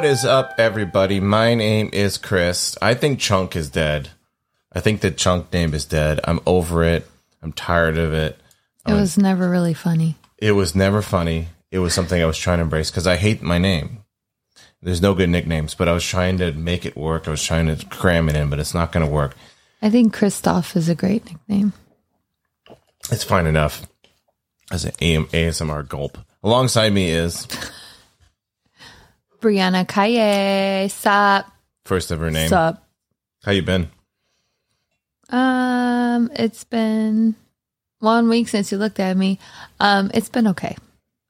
What is up, everybody? My name is Chris. I think Chunk is dead. I think the Chunk name is dead. I'm over it. I'm tired of it. It was never really funny. It was never funny. It was something I was trying to embrace because I hate my name. There's no good nicknames, but I was trying to make it work. I was trying to cram it in, but it's not going to work. I think Christoph is a great nickname. It's fine enough as an AM, ASMR gulp. Alongside me is Brianna Kaye. Sup? first of her name. Sup? How you been? Um, it's been one week since you looked at me. Um, it's been okay.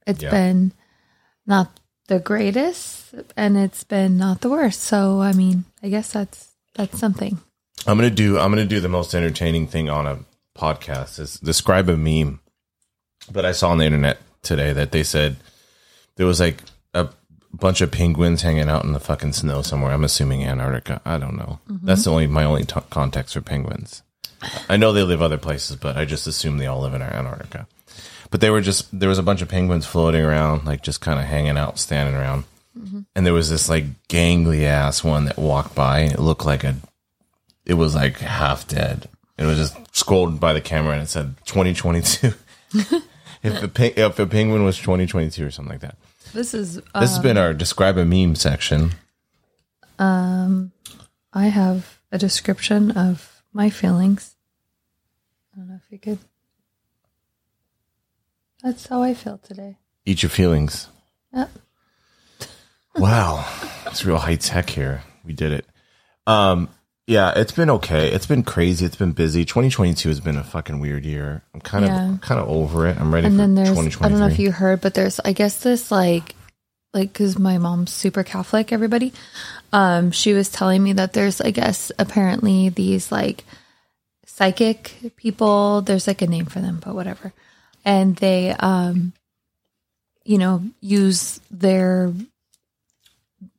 It's Yeah. been not the greatest, and it's been not the worst. So, I mean, I guess that's that's something. I'm gonna do. I'm gonna do the most entertaining thing on a podcast is describe a meme that I saw on the internet today that they said there was like bunch of penguins hanging out in the fucking snow somewhere. I'm assuming Antarctica. I don't know. Mm-hmm. That's the only my only t- context for penguins. I know they live other places, but I just assume they all live in Antarctica. But they were just there was a bunch of penguins floating around, like just kind of hanging out, standing around. Mm-hmm. And there was this like gangly ass one that walked by, and it looked like a it was like half dead. It was just scrolled by the camera and it said 2022. if the pe- if a penguin was 2022 or something like that. This is. This has been our describe a meme section. Um, I have a description of my feelings. I don't know if you could. That's how I feel today. Eat your feelings. Yep. Wow, it's real high tech here. We did it. Um, yeah, it's been okay. It's been crazy. It's been busy. 2022 has been a fucking weird year. I'm kind Yeah. of kind of over it. I'm ready and for then there's 2023. I don't know if you heard, but there's I guess this like like because my mom's super Catholic. Everybody, um, she was telling me that there's I guess apparently these like psychic people. There's like a name for them, but whatever, and they um, you know, use their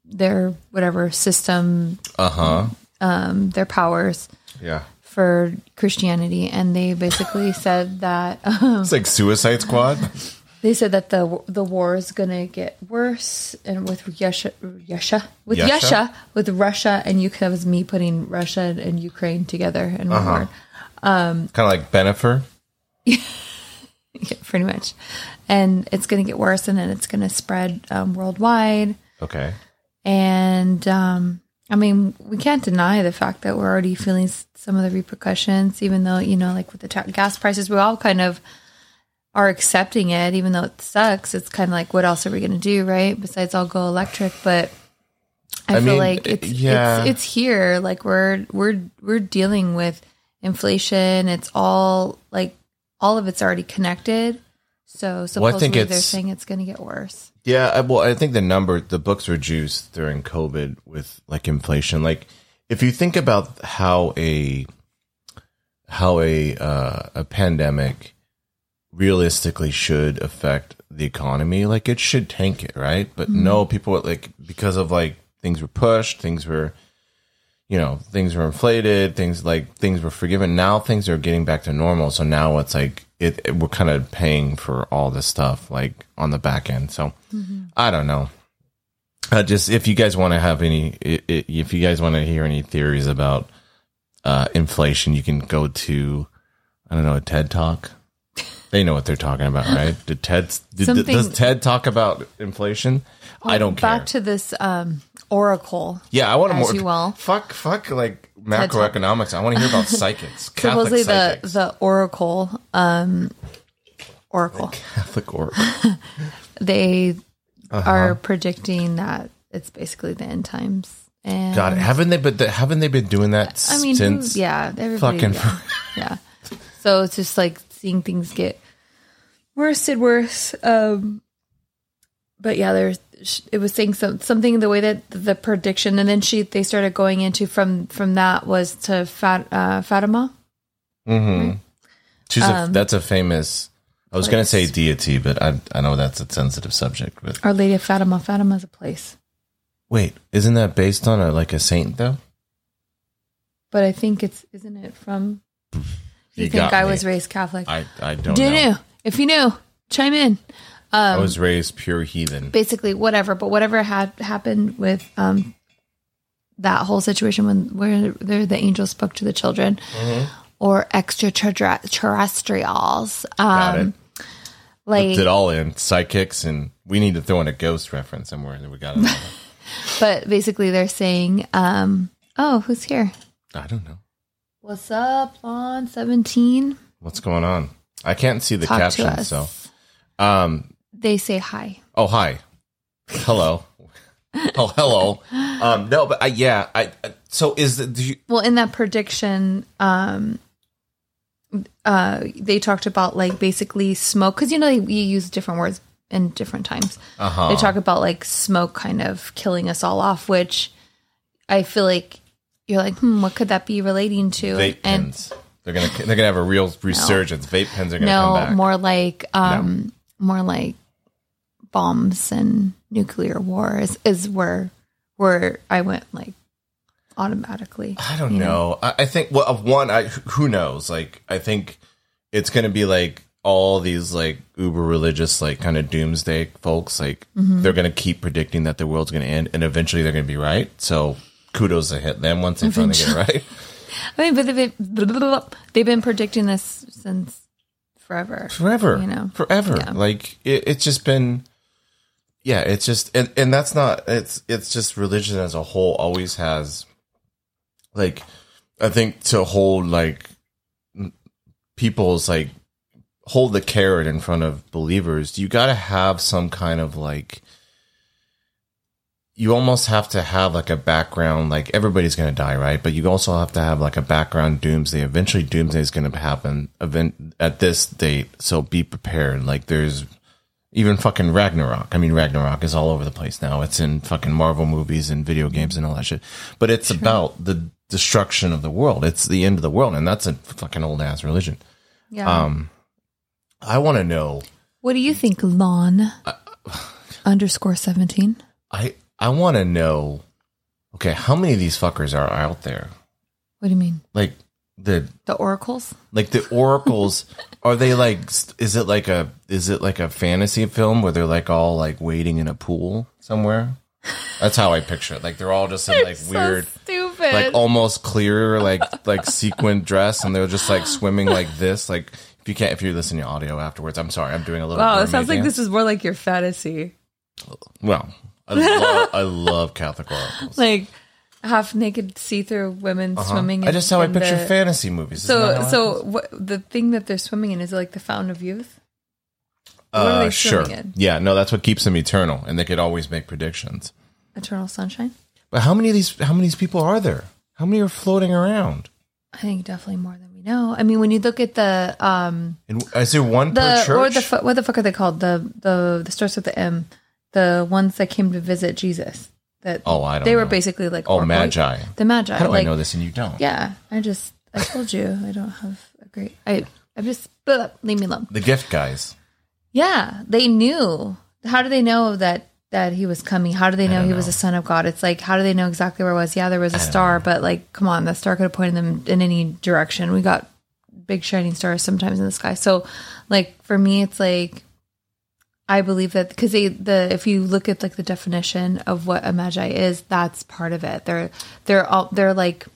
their whatever system, uh huh. Um, their powers Yeah, for Christianity, and they basically said that. Um, it's like Suicide Squad. They said that the the war is gonna get worse, and with Russia, Russia, with Russia? Russia, with Russia and Ukraine, was me putting Russia and Ukraine together in one word, kind of like Bennifer. Yeah, pretty much. And it's gonna get worse, and then it's gonna spread um, worldwide. Okay. And um, I mean, we can't deny the fact that we're already feeling some of the repercussions, even though you know, like with the ta- gas prices, we all kind of are accepting it, even though it sucks. It's kind of like, what else are we going to do, right? Besides, I'll go electric. But I, I feel mean, like it's yeah. it's it's here. Like we're we're we're dealing with inflation. It's all like all of it's already connected. So Well, I think supposedly they're saying it's going to get worse. Yeah, I- well, I think the number, the books were juiced during COVID with like inflation. Like, if you think about how a how a uh, a pandemic realistically should affect the economy, like it should tank it, right? But no, people were like because of like things were pushed, things were you know things were inflated, things like things were forgiven. Now things are getting back to normal, so now it's like it, it- we're kind of paying for all this stuff like on the back end. So I don't know. Uh, just if you guys want to have any, if you guys want to hear any theories about uh, inflation, you can go to I don't know a TED talk. They know what they're talking about, right? Did TED did, Something- does TED talk about inflation? I don't care. Back to this um, oracle. yeah, I want to as more. you will. Fuck, fuck, like macroeconomics. I want to hear about psychics, Catholic supposedly the psychics, the oracle um oracle Catholic or they Uh-huh. are predicting that it's basically the end times and God, haven't they? But haven't they been doing that i mean who- since? yeah everybody fucking yeah, yeah so it's just like seeing things get worse and worse um but yeah there's it was saying some, something the way that the prediction and then she they started going into from from that was to Fat, uh, fatima Mm-hmm. She's a, Um, that's a famous. I was going to say deity, but I I know that's a sensitive subject. But our lady of fatima fatima is a place wait, isn't that based on a like a saint though? But I think it's isn't it from? You, You think I me. was raised Catholic? I I don't Do you know. know? If you knew, chime in. I was raised pure heathen. basically whatever but whatever had happened with um that whole situation when where the, the angel spoke to the children Mm-hmm. or extraterrestrials Got um it. like Did all in psychics, and we need to throw in a ghost reference somewhere. That we got it. but basically they're saying um oh who's here I don't know what's up on 17 what's going on. I can't see the talk caption, so um. they say hi Oh, hi. Hello. oh, hello. Um, no, but I, yeah, I. So is the do you, well in that prediction um uh they talked about like basically smoke because you know we use different words in different times uh-huh. they talk about like smoke kind of killing us all off which i feel like you're like hmm what could that be relating to vape and pens? They're gonna they're gonna have a real resurgence. Vape pens are gonna no come back. No, more like um more like bombs and nuclear war is, is where where i went like automatically I don't you know. I, I think well, of one, I who knows? Like, I think it's gonna be like all these like uber religious like kind of doomsday folks. Like, Mm-hmm. they're gonna keep predicting that the world's gonna end, and eventually they're gonna be right. So kudos to hit them once they finally get it right. i mean but they've been, they've been predicting this since forever forever You know? forever Yeah. like it, it's just been yeah it's just and, and that's not it's it's just religion as a whole always has like i think to hold like people's like hold the carrot in front of believers you got to have some kind of like you almost have to have like a background like everybody's going to die right? But you also have to have like a background doomsday. Eventually doomsday is going to happen event at this date. So be prepared. Like there's even fucking ragnarok. I mean ragnarok is all over the place now. It's in fucking marvel movies and video games and all that shit. But it's about the destruction of the world. It's the end of the world and that's a fucking old ass religion. Yeah. Um i want to know what do you think lon? Underscore 17 i i want to know okay how many of these fuckers are out there? What do you mean? Like the the oracles? Like the oracles are they like is it like a is it like a fantasy film where they're like all like waiting in a pool somewhere? That's how i picture it. Like they're all just in like weird stupid. like almost clear like like sequin dress and they're just like swimming like this. Like if you can't if you're listening to audio afterwards i'm sorry i'm doing a little wow it sounds like dance. this is more like your fantasy. Well i love i love catholic oracles like half naked see-through women swimming Uh-huh. i just how i in picture the- fantasy movies Isn't that so how so what the thing that they're swimming in is it like the fountain of youth what are uh, they sure swimming in? yeah no that's what keeps them eternal and they could always make predictions eternal sunshine But how many of these how many of these people are there? How many are floating around? i think definitely more than we know i mean when you look at the um And is there one per the church? or the fu- what the fuck are they called the the the starts with the m the ones that came to visit jesus that oh, I don't. they were basically like Oh, magi. the magi How do like I know this and you don't? yeah i just i told you i don't have a great i i'm just blah, leave me alone The gift guys. Yeah, they knew. How do they know that that he was coming? How do they know he was know. a son of God? It's like how do they know exactly where it was? Yeah, there was a star, but like, come on, that star could have pointed them in any direction. We got big shining stars sometimes in the sky. So, like for me, it's like I believe that because they the if you look at like the definition of what a magi is, that's part of it. They're they're all they're like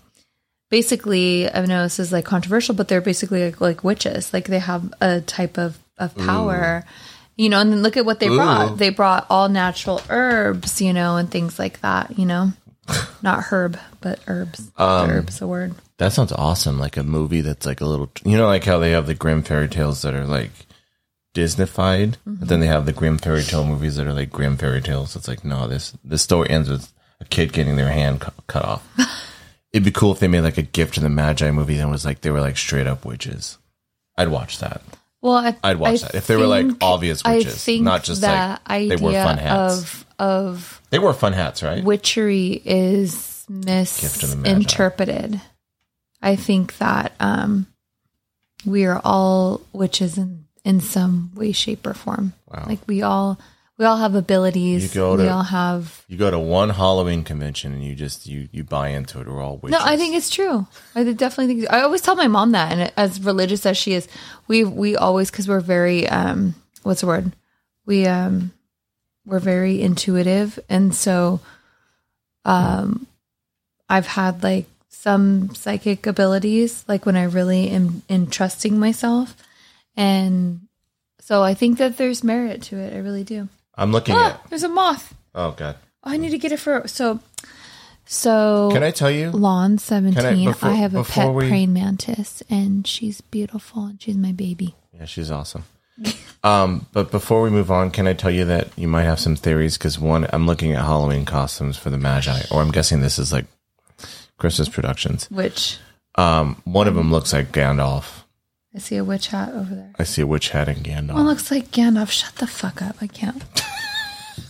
basically I know this is like controversial, but they're basically like, like witches. Like they have a type of of power, you know. And then look at what they brought. They brought all natural herbs, you know, and things like that. You know, not herb, but herbs. Um, herbs, a word. That sounds awesome. Like a movie that's like a little. You know, like how they have the Grimm fairy tales that are like Disneyfied, but then they have the Grimm fairy tale movies that are like Grimm fairy tales. It's like no, this this story ends with a kid getting their hand cu- cut off. It'd be cool if they made like a gift to the Magi movie that was like they were like straight up witches. I'd watch that. Well, I, I'd watch I that if they were like obvious witches, not just the like they wore fun hats. of of they wore fun hats, right? witchery is the misinterpreted. I think that um, we are all witches in in some way, shape, or form. Wow. Like we all we all have abilities. You go we to- all have. You go to one Halloween convention and you just you you buy into it. We're all witches. No, I think it's true. I definitely think. I always tell my mom that, and as religious as she is, we we always because we're very um what's the word we um we're very intuitive and so um I've had like some psychic abilities like when I really am in trusting myself and so I think that there's merit to it. I really do. I'm looking Ah, at. there's a moth. Oh God. Oh, I need to get it for so so Can I tell you? Lawn 17. I, before- have a pet we- praying mantis and she's beautiful and she's my baby. Yeah, she's awesome. um, but before we move on, can I tell you that you might have some theories? Because one, I'm looking at Halloween costumes for the Magi, or I'm guessing this is like Christmas productions. Which Um, one of them looks like Gandalf. I see a witch hat over there. I see a witch hat and Gandalf. One looks like Gandalf. Shut the fuck up. I can't.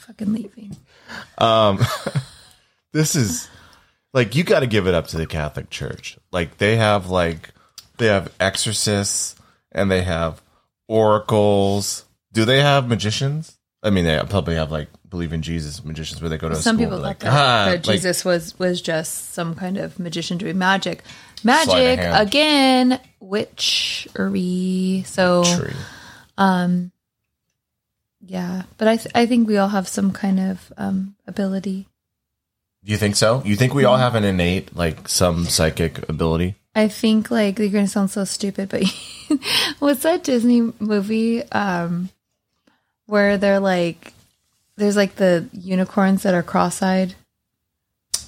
fucking leaving. this is like you got to give it up to the Catholic Church. Like they have like they have exorcists and they have oracles. Do they have magicians? I mean, they probably have like believe in Jesus magicians where they go to Some school people like that, ah, that like, Jesus was was just some kind of magician doing magic. Magic again, witchery. So tree. yeah, but I th- I think we all have some kind of um, ability. Do you think so? You think we all have an innate like some psychic ability? I think like you're gonna sound so stupid, but what's that Disney movie um, where they're like, there's like the unicorns that are cross-eyed.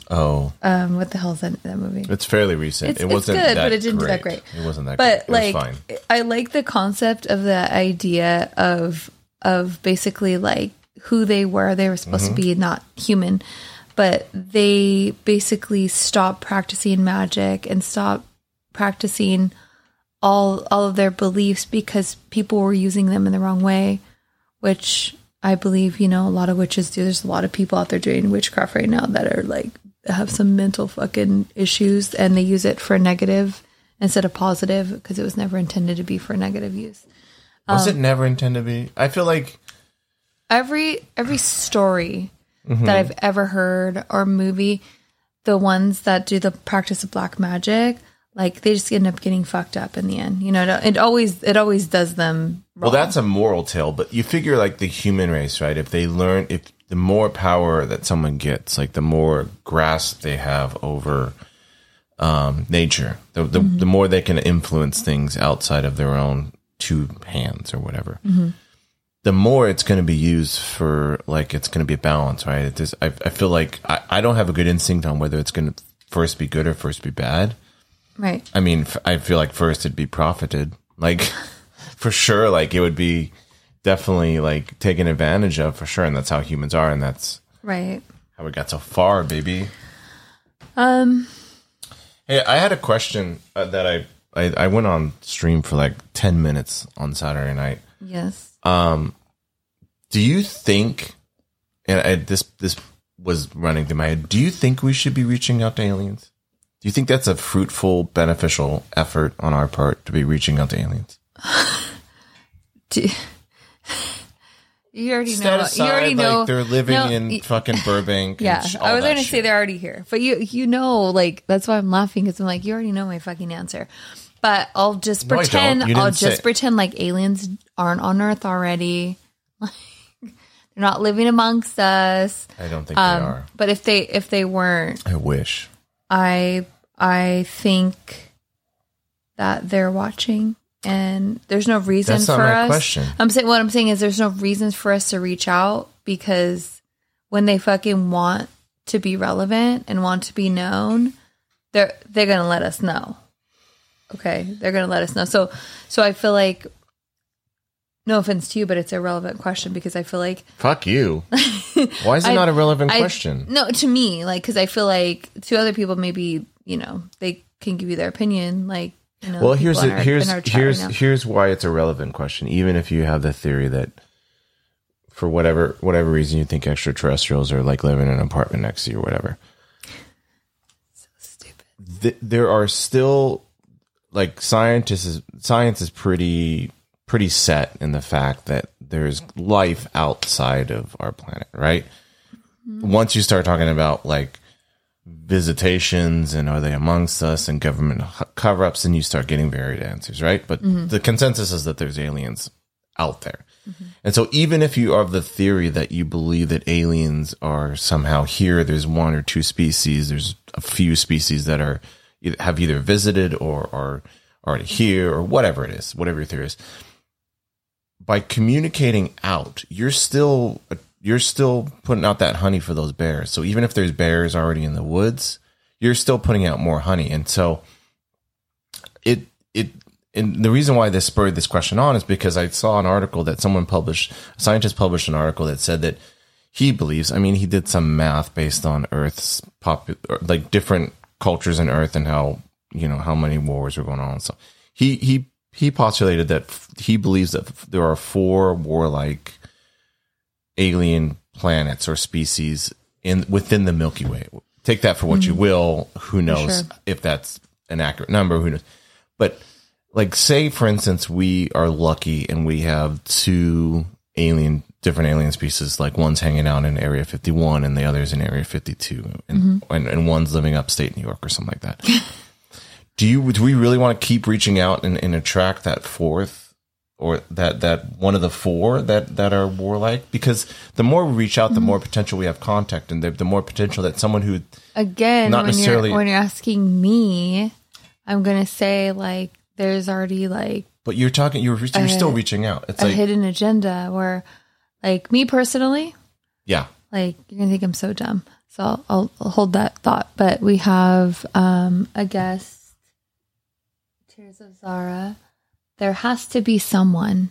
Oh, Um, what the hell is that, that movie? it's fairly recent. It's- it wasn't good, that but it didn't do that great. It wasn't that but great. Like. I like the concept of the idea of of basically like who they were. They were supposed Mm-hmm. to be not human, but they basically stopped practicing magic and stopped practicing all all of their beliefs because people were using them in the wrong way, which I believe, you know, a lot of witches do. There's a lot of people out there doing witchcraft right now that are like have some mental fucking issues and they use it for negative instead of positive because it was never intended to be for negative use. Was um, it never intended to be? I feel like Every every story Mm-hmm. that I've ever heard or movie, the ones that do the practice of black magic, like they just end up getting fucked up in the end. You know, it always it always does them Well, that's a moral tale, but you figure like the human race, right? If they learn, if the more power that someone gets, like the more grasp they have over um, nature, the the, the more they can influence things outside of their own two hands or whatever. The more it's going to be used for, like, it's going to be a balance, right? It is, I, I feel like I, I don't have a good instinct on whether it's going to first be good or first be bad. right. I mean, f- I feel like first it'd be profited, like for sure. Like it would be definitely like taken advantage of for sure, and that's how humans are, and that's Right. how we got so far, baby. Um Hey, I had a question uh, that I, I I went on stream for like ten minutes on Saturday night. yes. Um, do you think? And I, this this was running through my head. Do you think we should be reaching out to aliens? Do you think that's a fruitful, beneficial effort on our part to be reaching out to aliens? Do- you already Set know. aside, you already know like they're living No, in y- fucking Burbank. Yeah, sh- I was going to say they're already here, but you you know, like that's why I'm laughing because I'm like, you already know my fucking answer. But I'll just No, pretend. I'll just say- pretend like aliens aren't on Earth already. Like they're not living amongst us. I don't think Um, they are. But if they if they weren't, I wish. I I think that they're watching, and there's no reason That's not for my us. question. I'm saying what I'm saying is there's no reasons for us to reach out because when they fucking want to be relevant and want to be known, they're they're gonna let us know. Okay, they're gonna let us know. So so I feel like no offense to you, but it's a relevant question because I feel like Fuck you. Why is it I- not a relevant I- question? No, to me, like because I feel like to other people, maybe you know they can give you their opinion. Like, you know, well, here's our- here's in our chat here's right here's why it's a relevant question. Even if you have the theory that for whatever whatever reason you think extraterrestrials are like living in an apartment next to you or whatever, So stupid. th- there are still like scientists is, science is pretty pretty set in the fact that there's life outside of our planet right mm-hmm. once you start talking about like visitations and are they amongst us and government h- cover-ups and you start getting varied answers right but mm-hmm. the consensus is that there's aliens out there. Mm-hmm. And so even if you are of the theory that you believe that aliens are somehow here, there's one or two species, there's a few species that are have either visited or are already here or whatever it is, whatever your theory is. By communicating out, you're still you're still putting out that honey for those bears. So even if there's bears already in the woods, you're still putting out more honey. And so it it and the reason why this spurred this question on is because I saw an article that someone published, a scientist published an article that said that he believes, I mean, he did some math based on Earth's pop, like different cultures in Earth and how, you know, how many wars were going on. So he, he, he postulated that he believes that there are four warlike alien planets or species in within the Milky Way. Take that for what you mm. will. Who knows sure. if that's an accurate number? Who knows? But like, say for instance, we are lucky and we have two alien, different alien species. Like one's hanging out in Area 51 and the other's in Area 52, and mm-hmm. and, and one's living upstate New York or something like that. do you do we really want to keep reaching out and, and attract that fourth? Or that that one of the four that that are warlike because the more we reach out the more potential we have contact and the, the more potential that someone who Again, Not when necessarily- you're when you're asking me, I'm gonna say like there's already like but you're talking you're, you're still reaching out it's a like hidden agenda where like me personally, yeah like you're gonna think I'm so dumb. So I'll, I'll, I'll hold that thought. But we have um a guest, Tears of Zara. There has to be someone,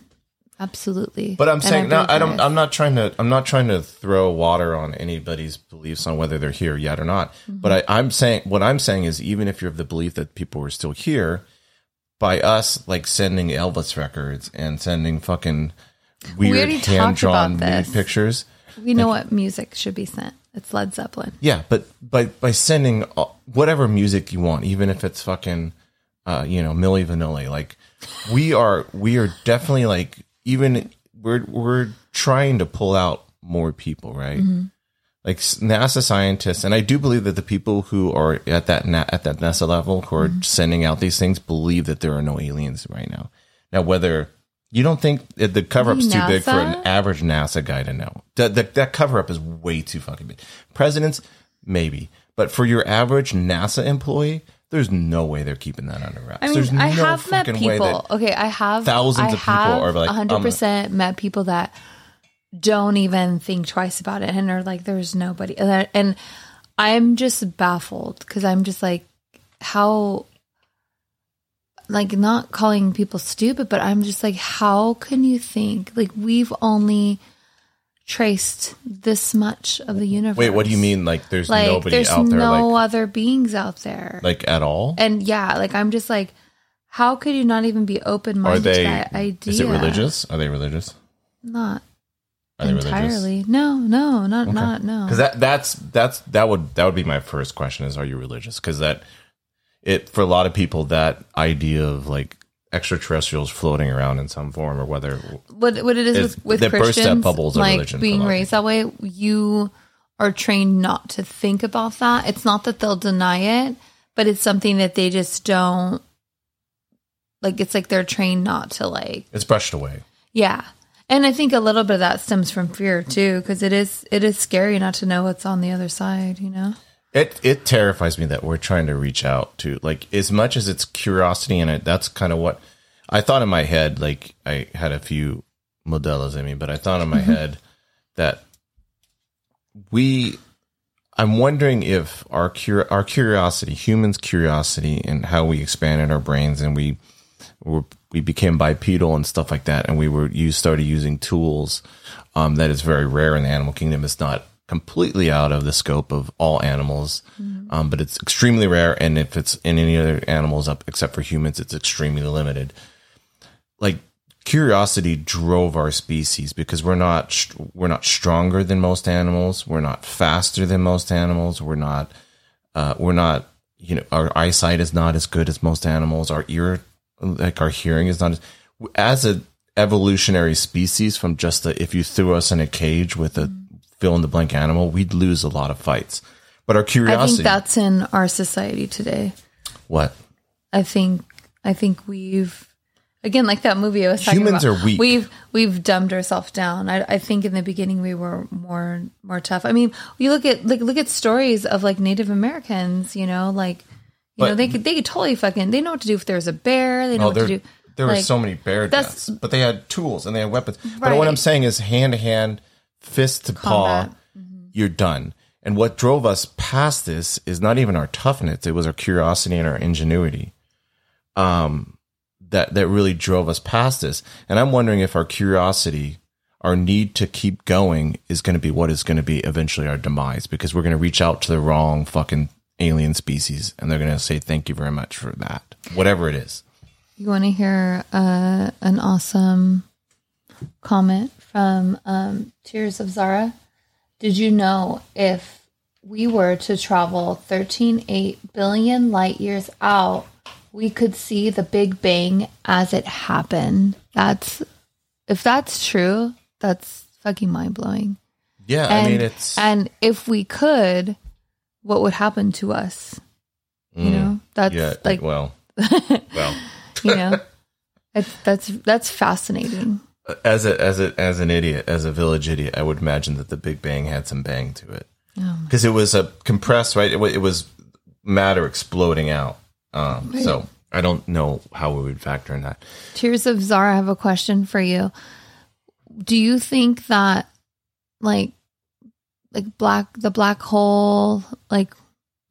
absolutely. but i'm And saying no I don't I'm not trying to i'm not trying to throw water on anybody's beliefs on whether they're here yet or not Mm-hmm. but I, i'm saying what i'm saying is even if you're of the belief that people are still here by us like sending elvis records and sending fucking weird already talked hand-drawn about nude this. pictures We know what music should be sent. It's Led Zeppelin. Yeah, but by by sending whatever music you want, even if it's fucking, uh, you know, Milli Vanilli, like we are, we are definitely like even we're we're trying to pull out more people, right? Like NASA scientists, and I do believe that the people who are at that na- at that NASA level who are sending out these things believe that there are no aliens right now. Now, whether you don't think that the cover up's too big for an average NASA guy to know. That that, that cover up is way too fucking big. Presidents, maybe, but for your average NASA employee, there's no way they're keeping that under wraps. I mean, there's I no have met people. okay, I have thousands I of people have are like, um, 100% met people that don't even think twice about it and are like, there's nobody. And I'm just baffled because I'm just like, how, like, not calling people stupid, but I'm just like, how can you think? Like, we've only traced this much of the universe. Wait, what do you mean? Like, there's Like, nobody there's out there, no like, other beings out there like at all? and yeah, like I'm just like, how could you not even be open minded to that idea? Is it religious? Are they religious? Not Are entirely. No, no, not not no. Because that that's that's that would that would be my first question is are you religious? Because that it for a lot of people that idea of like extraterrestrials floating around in some form or whether what what it is with, with they burst that bubbles of like religion being raised that way, you are trained not to think about that. It's not that they'll deny it, but it's something that they just don't like. It's like they're trained not to like it's brushed away. Yeah. And I think a little bit of that stems from fear too, because it is it is scary not to know what's on the other side, you know? It it terrifies me that we're trying to reach out to like as much as it's curiosity and it, that's kind of what I thought in my head. Like I had a few modelos in me, but I thought in my head that we. I'm wondering if our cur- our curiosity, humans' curiosity, and how we expanded our brains, and we were, we became bipedal and stuff like that, and we were you started using tools um, that is very rare in the animal kingdom. It's not completely out of the scope of all animals, um, but it's extremely rare. And if it's in any other animals up except for humans, it's extremely limited. Like curiosity drove our species because we're not we're not stronger than most animals. We're not faster than most animals. We're not uh, we're not you know our eyesight is not as good as most animals. Our ear like our hearing is not as as a evolutionary species from just the, if you threw us in a cage with a fill in the blank animal, we'd lose a lot of fights. But our curiosity. I think that's in our society today. what? I think I think we've again, like that movie I was talking Humans about. are weak. We've we've dumbed ourselves down. I, I think in the beginning we were more more tough. I mean, you look at like look at stories of like Native Americans. You know, like you know they could they could totally fucking they know what to do if there's a bear. They know Oh, what to do. there were so many bear deaths, but they had tools and they had weapons. But what I'm saying is hand to hand, fist to Combat. paw, you're done. And what drove us past this is not even our toughness; it was our curiosity and our ingenuity. Um, that that really drove us past this. And I'm wondering if our curiosity, our need to keep going, is going to be what is going to be eventually our demise because we're going to reach out to the wrong fucking alien species and they're going to say thank you very much for that, whatever it is. You want to hear uh, an awesome comment from um, Tears of Zara? Did you know if we were to travel 13.8 billion light years out, we could see the Big Bang as it happened? That's if that's true, that's fucking mind blowing. Yeah, And, I mean it's and if we could, what would happen to us? You know, that's Mm. yeah. like well, well, you know, it's, that's that's fascinating. As a as a as an idiot, as a village idiot, I would imagine that the Big Bang had some bang to it because it was a compressed, right? It, it was matter exploding out. Um, So I don't know how we would factor in that. Tears of Zara, I have a question for you. Do you think that like like black the black hole like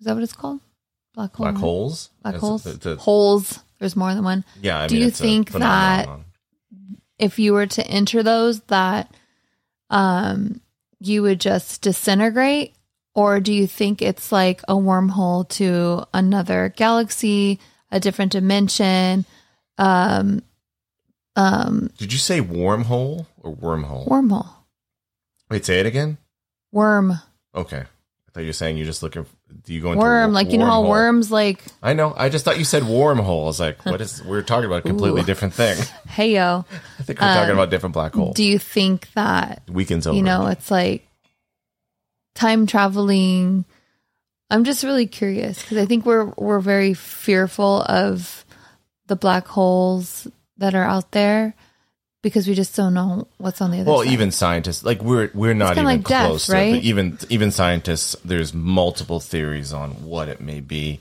is that what it's called? Black hole. Black holes, Black holes. Holes. There's more than one. yeah, I Do mean, you think phenomenon. If you were to enter those that um you would just disintegrate or do you think it's like a wormhole to another galaxy, a different dimension? Um um Did you say wormhole or wormhole? wormhole. Wait, say it again. Worm. Okay, I thought you were saying you're just looking. Do you go into Worm, like you know how wormhole? worms like I know. I just thought you said wormhole. I was like, what is? We're talking about a completely Ooh. different thing. hey yo. I think we're talking um, about different black holes. Do you think that Weekends over. you know it's like time traveling i'm just really curious because i think we're we're very fearful of the black holes that are out there because we just don't know what's on the other well, side even scientists, like we're we're not even like death, close. to it, right? even even scientists, there's multiple theories on what it may be.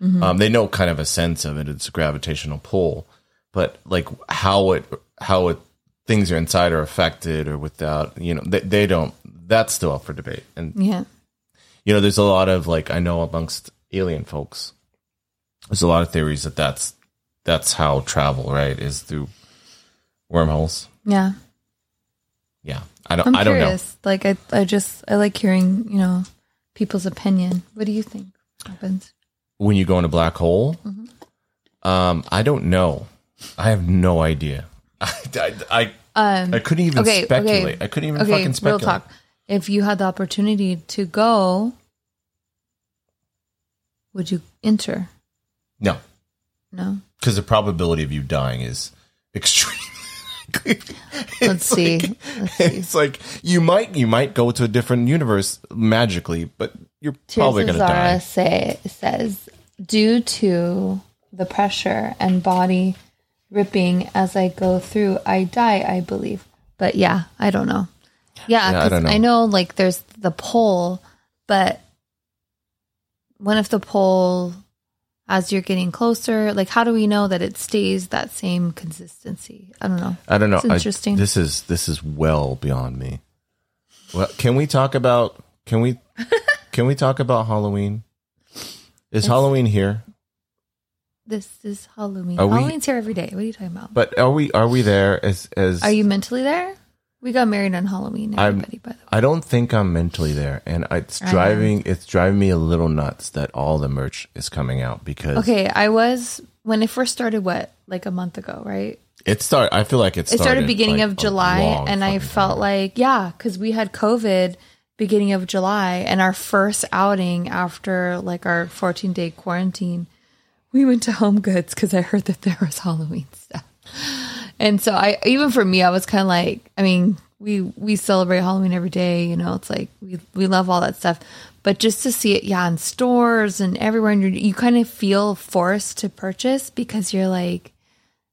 Mm-hmm. Um, they know kind of a sense of it. It's a gravitational pull, but like how it how it things are inside are affected or without, you know, they, they don't. That's still up for debate. And yeah you know, there's a lot of like I know amongst alien folks, there's a lot of theories that that's that's how travel right is through wormholes. yeah Yeah, I don't. i'm I don't know. like i i just i like hearing you know people's opinion what do you think happens when you go in a black hole? Mm-hmm. Um, I don't know. I have no idea. I, I, I, um I couldn't even okay, speculate. okay. I couldn't even okay fucking real speculate. talk if you had the opportunity to go would you enter No, no because the probability of you dying is extreme. Let's see. Let's see. It's like you might you might go to a different universe magically, but you're probably gonna of Zara die. say says due to the pressure and body ripping as I go through, I die. I believe, but yeah, I don't know. Yeah, Yeah, I don't know. I know like there's the pole, but what if the pole, as you're getting closer, like how do we know that it stays that same consistency? I don't know. I don't know. It's I- interesting. this is this is well beyond me. Well, can we talk about can we can we talk about Halloween? Is Halloween here? This is Halloween. Are we- Halloween's here every day. What are you talking about? But are we are we there as as Are you mentally there? We got married on Halloween. I'm- Everybody, by the way. I don't think I'm mentally there, and it's driving it's driving me a little nuts that all the merch is coming out because Okay, I was when it first started. What, like a month ago, right? it started. I feel like it It started, started beginning like, of July, and I felt time. like yeah, because we had COVID beginning of July, and our first outing after like our 14 day quarantine, we went to Home Goods because I heard that there was Halloween stuff. And so I even for me, I was kind of like, I mean, we we celebrate Halloween every day, you know. It's like we we love all that stuff, but just to see it, yeah, in stores and everywhere, and you kind of feel forced to purchase because you're like,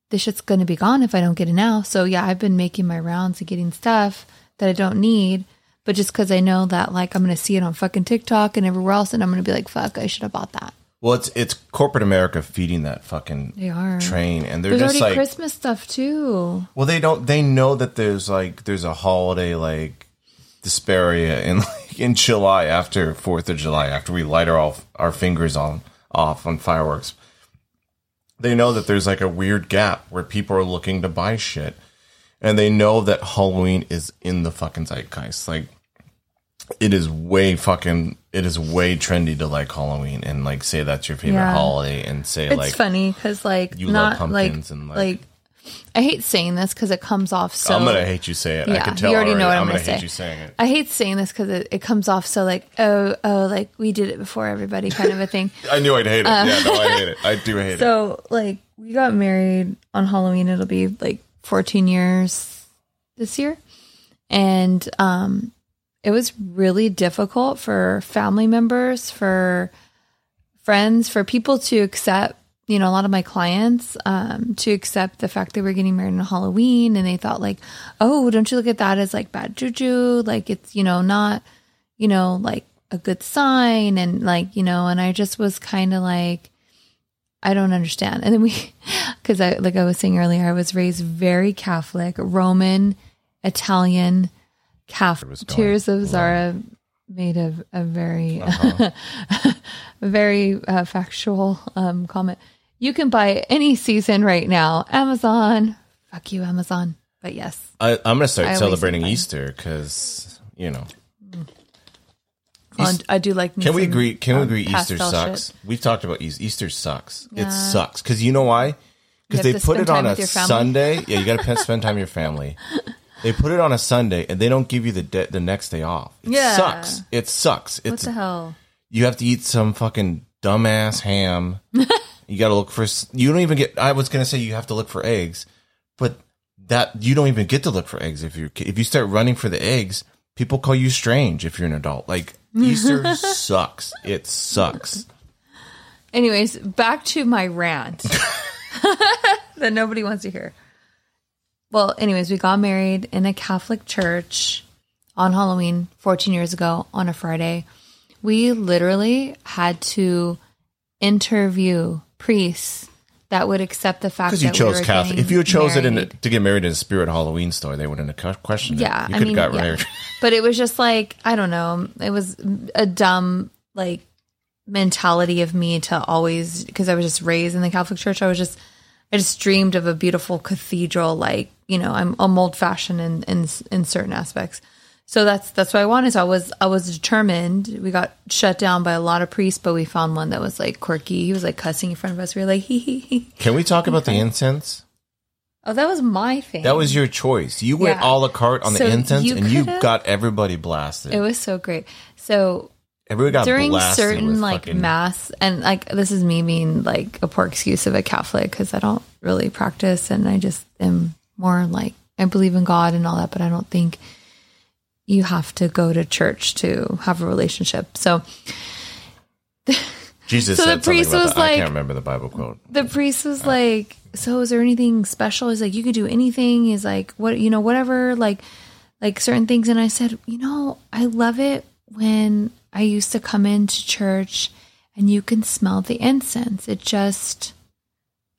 this shit's gonna be gone if I don't get it now. So yeah, I've been making my rounds and getting stuff that I don't need, but just because I know that like I'm gonna see it on fucking TikTok and everywhere else, and I'm gonna be like, fuck, I should have bought that. Well, it's it's corporate America feeding that fucking They are. train, and they're There's just like, Christmas stuff too. well, they don't. They know that there's like there's a holiday like Desperia in like in July after Fourth of July after we light our off our fingers on off on fireworks. They know that there's like a weird gap where people are looking to buy shit, and they know that Halloween is in the fucking zeitgeist. Like, it is way fucking. It is way trendy to like Halloween and like say that's your favorite Yeah. holiday and say like. It's like funny because like you love not like pumpkins and, like- like I hate saying this because it comes off so. I'm gonna hate you say it. I Yeah, can tell. you already know what I'm gonna hate you saying it. I hate saying this because it, it comes off so like oh oh like we did it before everybody kind of a thing. I knew I'd hate it. yeah, no, I hate it. I do hate it. Uh, So like we got married on Halloween. It'll be like 14 years this year, and um, it was really difficult for family members, for friends, for people to accept. You know, a lot of my clients um, to accept the fact that we're getting married on Halloween, and they thought like, "Oh, don't you look at that as like bad juju? Like it's you know not, you know, like a good sign." And like you know, and I just was kind of like, I don't understand. And then we, because I, like I was saying earlier, I was raised very Catholic, Roman, Italian, Was Tears of Zara made a, a very, Uh-huh. a very uh, factual um, comment. You can buy any season right now. Amazon. Fuck you, Amazon. But yes. I, I'm gonna start I celebrating. Easter because you know. Well, I do like Can we agree? Can we um, agree? Easter sucks. shit. We've talked about Easter. Easter sucks. Yeah. It sucks because you know why? Because they put it on a with your family. Sunday. Yeah, you got to spend time with your family. They put it on a Sunday and they don't give you the de- the next day off. It Yeah. sucks. It sucks. What the hell? you have to eat some fucking dumbass ham. you got to look for. s- You don't even get. I was gonna say you have to look for eggs, but that you don't even get to look for eggs if you if you start running for the eggs. People call you strange if you're an adult. Like Easter sucks. It sucks. Anyways, back to my rant that nobody wants to hear. Well, anyways, we got married in a Catholic church on Halloween 14 years ago on a Friday. We literally had to interview priests that would accept the fact Because you chose we were Catholic. If you had chose it in to get married in a spirit Halloween store, they wouldn't have questioned yeah, it. You I could mean, have got yeah. married. but it was just like I don't know. It was a dumb like mentality of me to always because I was just raised in the Catholic Church. I was just I just dreamed of a beautiful cathedral. Like you know, I'm, I'm old fashioned in, in in certain aspects. So that's that's what I wanted. So I was I was determined. We got shut down by a lot of priests, but we found one that was like quirky. He was like cussing in front of us. We were like, hee hee hee. Can we talk about the incense? Oh, that was my thing. That was your choice. You went Yeah. a la carte on So the incense, you and you got everybody blasted. it was so great. So Got during certain like fucking- mass and like this is me being like a poor excuse of a catholic because i don't really practice and i just am more like i believe in god and all that but i don't think you have to go to church to have a relationship so Jesus So the priest was that. I can't remember the Bible quote. the priest was like so is there anything special he's like you could do anything he's like what you know whatever like like certain things and i said you know i love it when i used to come into church and you can smell the incense it just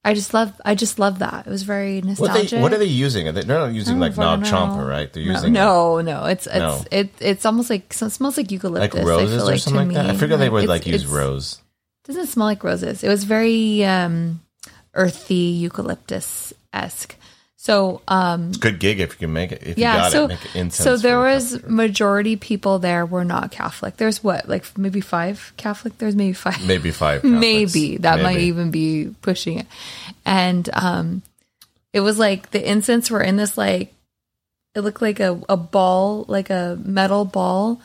i just love i just love that it was very What, nostalgic they, what are they using? Are they- They're not using like don't knob chomper, right? They're using no no no it's it's No. it it's almost like so it smells like eucalyptus like I roses or like, something like that. I me. figured they would like use rose. doesn't smell like roses. It was very um, earthy eucalyptus esque. So um, Good gig if you can make it. If yeah, you got so it, so there was majority people there were not Catholic. There's what like maybe five Catholic. There's maybe five. maybe five. Catholics. maybe that might even be pushing it. And um, it was like the incense were in this like it looked like a, a ball, like a metal ball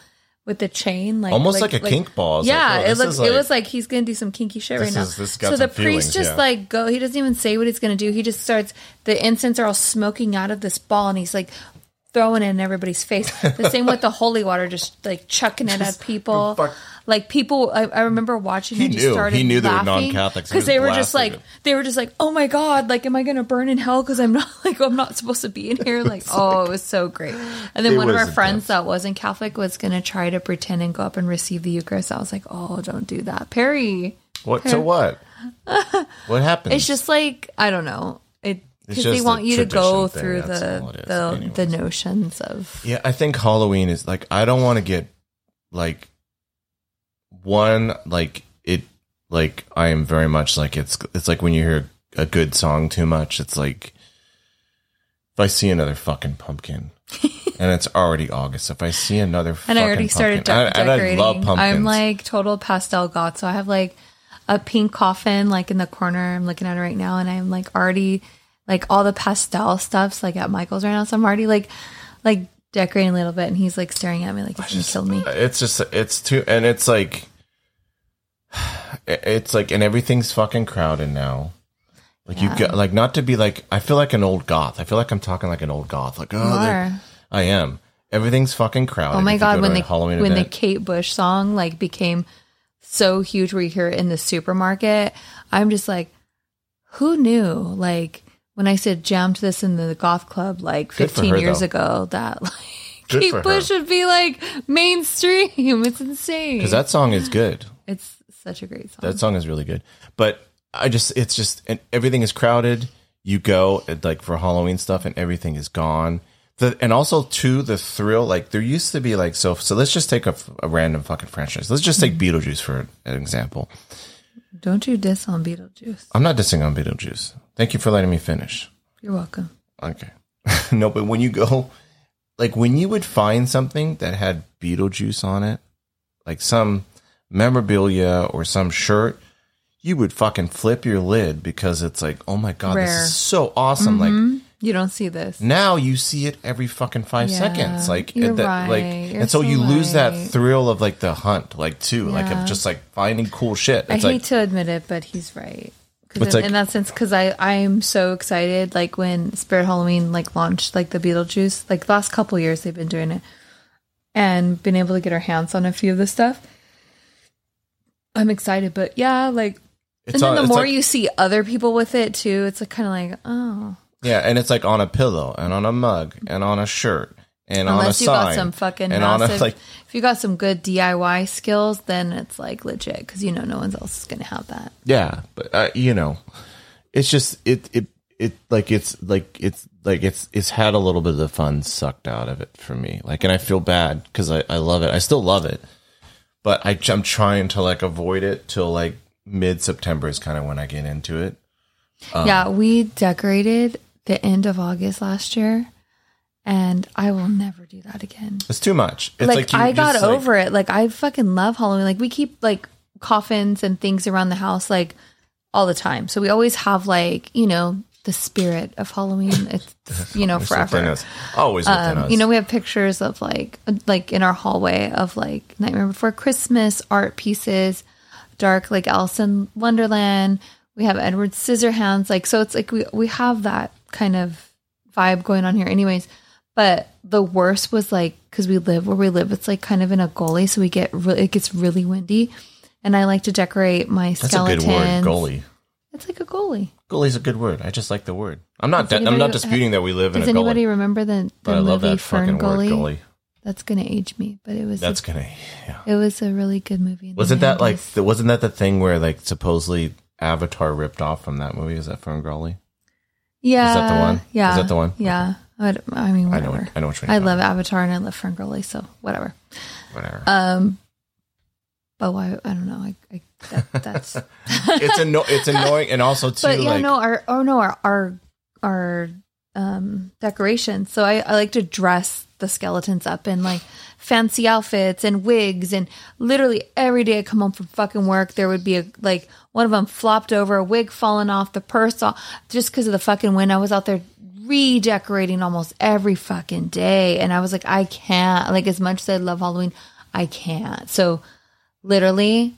with the chain, like Almost like a kink ball. Like, yeah, oh, it looked. it like- was like he's gonna do some kinky shit right now. is- this got so the feelings, priest just yeah. like go. He doesn't even say what he's gonna do. He just starts. The incense are all smoking out of this ball, and he's like throwing it in everybody's face. The same with the holy water, just like chucking it at people. fuck. Like people, I, I remember watching. He and just knew. started He knew they were non-Catholics. Because they were just like it. they were just like, oh my god, like am I gonna burn in hell because I'm not like I'm not supposed to be in here? Like oh, it was so great. And then one of our friends that wasn't Catholic was gonna try to pretend and go up and receive the Eucharist. I was like, oh, don't do that, Perry. What? So what? what happened? It's just like I don't know. Because they want you to go thing, through that's the all it is, the, the notions of Yeah, I think Halloween is like I don't want to get like one like it like I am very much like it's it's like when you hear a good song too much, it's like if I see another fucking pumpkin and it's already August, if I see another and fucking I already started de- pumpkin, and I- and decorating. I love pumpkins. I'm like total pastel goth, so I have like a pink coffin like in the corner. I'm looking at it right now, and I'm like already like all the pastel stuffs like at Michael's right now. So I'm already like like decorating a little bit, and he's like staring at me like he's gonna kill me. It's just it's too and it's like it's like and everything's fucking crowded now. Like you got like not to be like I feel like an old goth. I feel like I'm talking like an old goth. Like oh. I am. Everything's fucking crowded. Oh my you go god, when the Halloween when the. Kate Bush song like became so huge where you hear it in the supermarket, I'm just like, who knew? Like when I said jammed this in the goth club like 15 her, years though. ago, that like Good Kate. Bush would be like mainstream. It's insane. because that song is good. it's such a great song. That song is really good. But I just it's just and everything is crowded. You go at, like for Halloween stuff and everything is gone. The, and also too the thrill like there used to be like so so let's just take a, a random fucking franchise. Let's just take Mm-hmm. Beetlejuice for an example. Don't you diss on Beetlejuice. I'm not dissing on Beetlejuice. Thank you for letting me finish. You're welcome. Okay. no, but when you go, like when you would find something that had Beetlejuice on it, like some memorabilia or some shirt, you would fucking flip your lid because it's like, oh my God, this is so awesome. Like mm-hmm. You don't see this. now you see it every fucking five Yeah, seconds. Like, you're that, like. You're and so, so you lose that thrill of like the hunt, like too, like Yeah. of just like finding cool shit. I It's hate like, to admit it, but he's right. 'Cause in, like- in that sense, because I I'm so excited. Like when Spirit Halloween like launched like the Beetlejuice, like the last couple years they've been doing it, and been able to get our hands on a few of the stuff. I'm excited, but yeah, like, it's and then on- the more like- you see other people with it too, it's like kind of like oh, Yeah, and it's like on a pillow and on a mug and on a shirt and on a unless you sign got some fucking and on massive. a like if you got some good DIY skills, then it's like legit because you know no one else is gonna have that. yeah, but uh, you know, it's just it it it like it's like it's like it's it's had a little bit of the fun sucked out of it for me. Like, and I feel bad because I I love it. I still love it, but I I'm trying to like avoid it till like mid September is kind of when I get into it. Um, yeah, we decorated the end of August last year, and I will never do that again. It's too much. It's like, you I got just, like- over it. Like I fucking love Halloween. Like we keep like coffins and things around the house like all the time. So we always have like you know the spirit of Halloween. It's you know forever. Always within us. Um, you know, we have pictures of like like in our hallway of like Nightmare Before Christmas art pieces, dark like Alice in Wonderland. We have Edward Scissorhands, like so. It's like we we have that kind of vibe going on here, anyways. But the worst was like because we live where we live, it's like kind of in a gully, so we get re- it gets really windy, and I like to decorate my That's a skeletons. good word, goalie. It's like a goalie. Goalie's a good word. I just like the word. I'm not. Does I'm not disputing that we live in Does a anybody goalie, remember the, but the I love movie that fucking Fern word, Gully? goalie. That's gonna age me, but it was That's a, gonna. Yeah. it was a really good movie. Wasn't that like? The, wasn't that the thing where like supposedly Avatar ripped off from that movie? Is that Fern Gully? yeah? is that the one? Yeah, Is that the one? Yeah, I, I mean, I know. whatever. What, I know what you're. I love Avatar and I love Ferngully, so whatever. Whatever. Um, but why? I don't know. I, I that, that's. it's anno- It's annoying, and also too but yeah, like no, our oh no, our our our um decorations. So I, I like to dress the skeletons up in like fancy outfits and wigs, and literally every day I come home from fucking work, there would be a like one of them flopped over, a wig falling off, the purse off, just because of the fucking wind. I was out there redecorating almost every fucking day, and I was like, I can't. Like as much as I love Halloween, I can't. So literally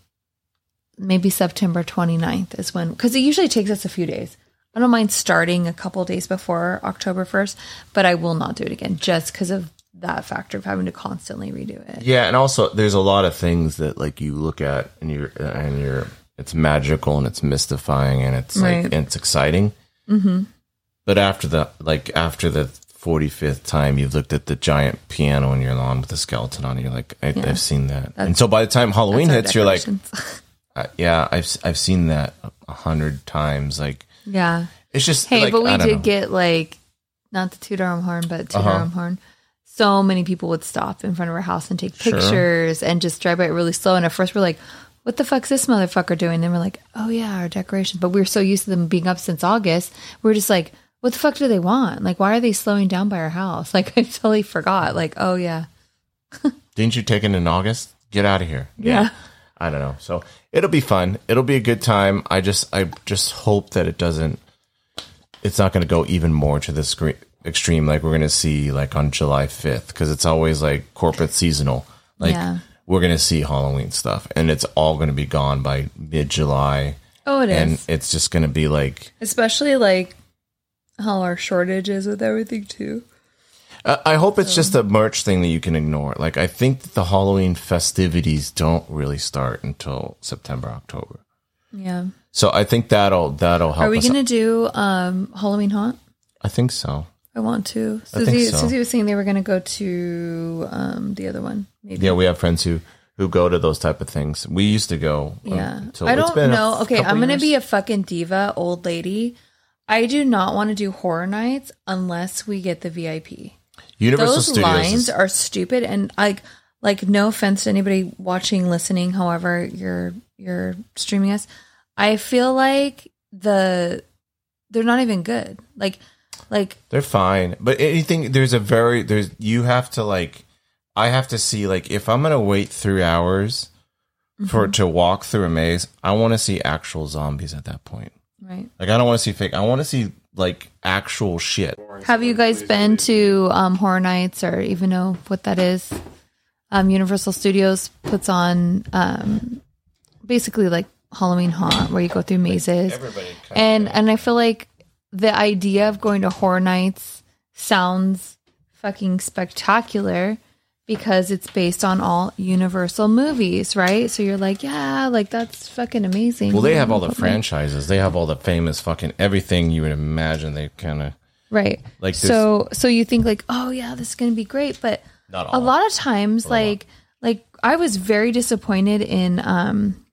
maybe September 29th is when, because it usually takes us a few days. I don't mind starting a couple days before October 1st, but I will not do it again just because of that factor of having to constantly redo it. Yeah, and also there's a lot of things that like you look at and you're and you're it's magical and it's mystifying and it's like and it's exciting. Mm-hmm. But after the like after the 45th time you've looked at the giant piano in your lawn with a skeleton on it, you're like, I, I've seen that. And so by the time Halloween hits, you're like, uh, yeah, I've I've seen that a hundred times. Like yeah. it's just Hey, like, but we did know. get like, not the our horn, but toot Uh-huh. horn. So many people would stop in front of our house and take Sure. pictures and just drive by it really slow. And at first we're like, what the fuck's this motherfucker doing? then we're like, oh yeah, our decorations. But we were so used to them being up since August. We're just like, what the fuck do they want? Like, why are they slowing down by our house? Like, I totally forgot. Like, oh yeah. Didn't you take it in August? Get out of here. Yeah. I don't know. So it'll be fun. It'll be a good time. I just I just hope that it doesn't it's not going to go even more to the scre- extreme like we're going to see like on July 5th because it's always like corporate seasonal. Like Yeah. we're going to see Halloween stuff and it's all going to be gone by mid-July Oh, it is. and it's just going to be like Especially like how our shortage is with everything too. I I hope it's just a merch thing that you can ignore. Like I think that the Halloween festivities don't really start until September, October. Yeah. So I think that'll that'll help Are we going to do um, Halloween Haunt? I think so. I want to. Susie, so. Susie was saying they were going to go to um, the other one. Maybe. Yeah, we have friends who who go to those type of things. We used to go. um, Yeah. I don't know. Okay, I'm going to be a fucking diva old lady. I do not want to do horror nights unless we get the VIP. Universal Those Studios. lines is- are stupid and like like no offense to anybody watching, listening, however you're you're streaming us. I feel like the they're not even good. Like like they're fine, but anything there's a very there's you have to like. I have to see like if I'm gonna wait three hours for Mm-hmm. to walk through a maze, I want to see actual zombies at that point. Right. Like I don't want to see fake. I want to see like actual shit. Have you guys been to um, Horror Nights or even know what that is? Um, Universal Studios puts on um, basically like Halloween Haunt, where you go through mazes, and and I feel like the idea of going to Horror Nights sounds fucking spectacular because it's based on all Universal movies, right? So you're like, yeah, like that's fucking amazing. well, they have all the franchises. They have all the famous fucking everything you would imagine. They kind of right Like so so you think like oh yeah this is gonna be great but Not a lot of times like like i was very disappointed in um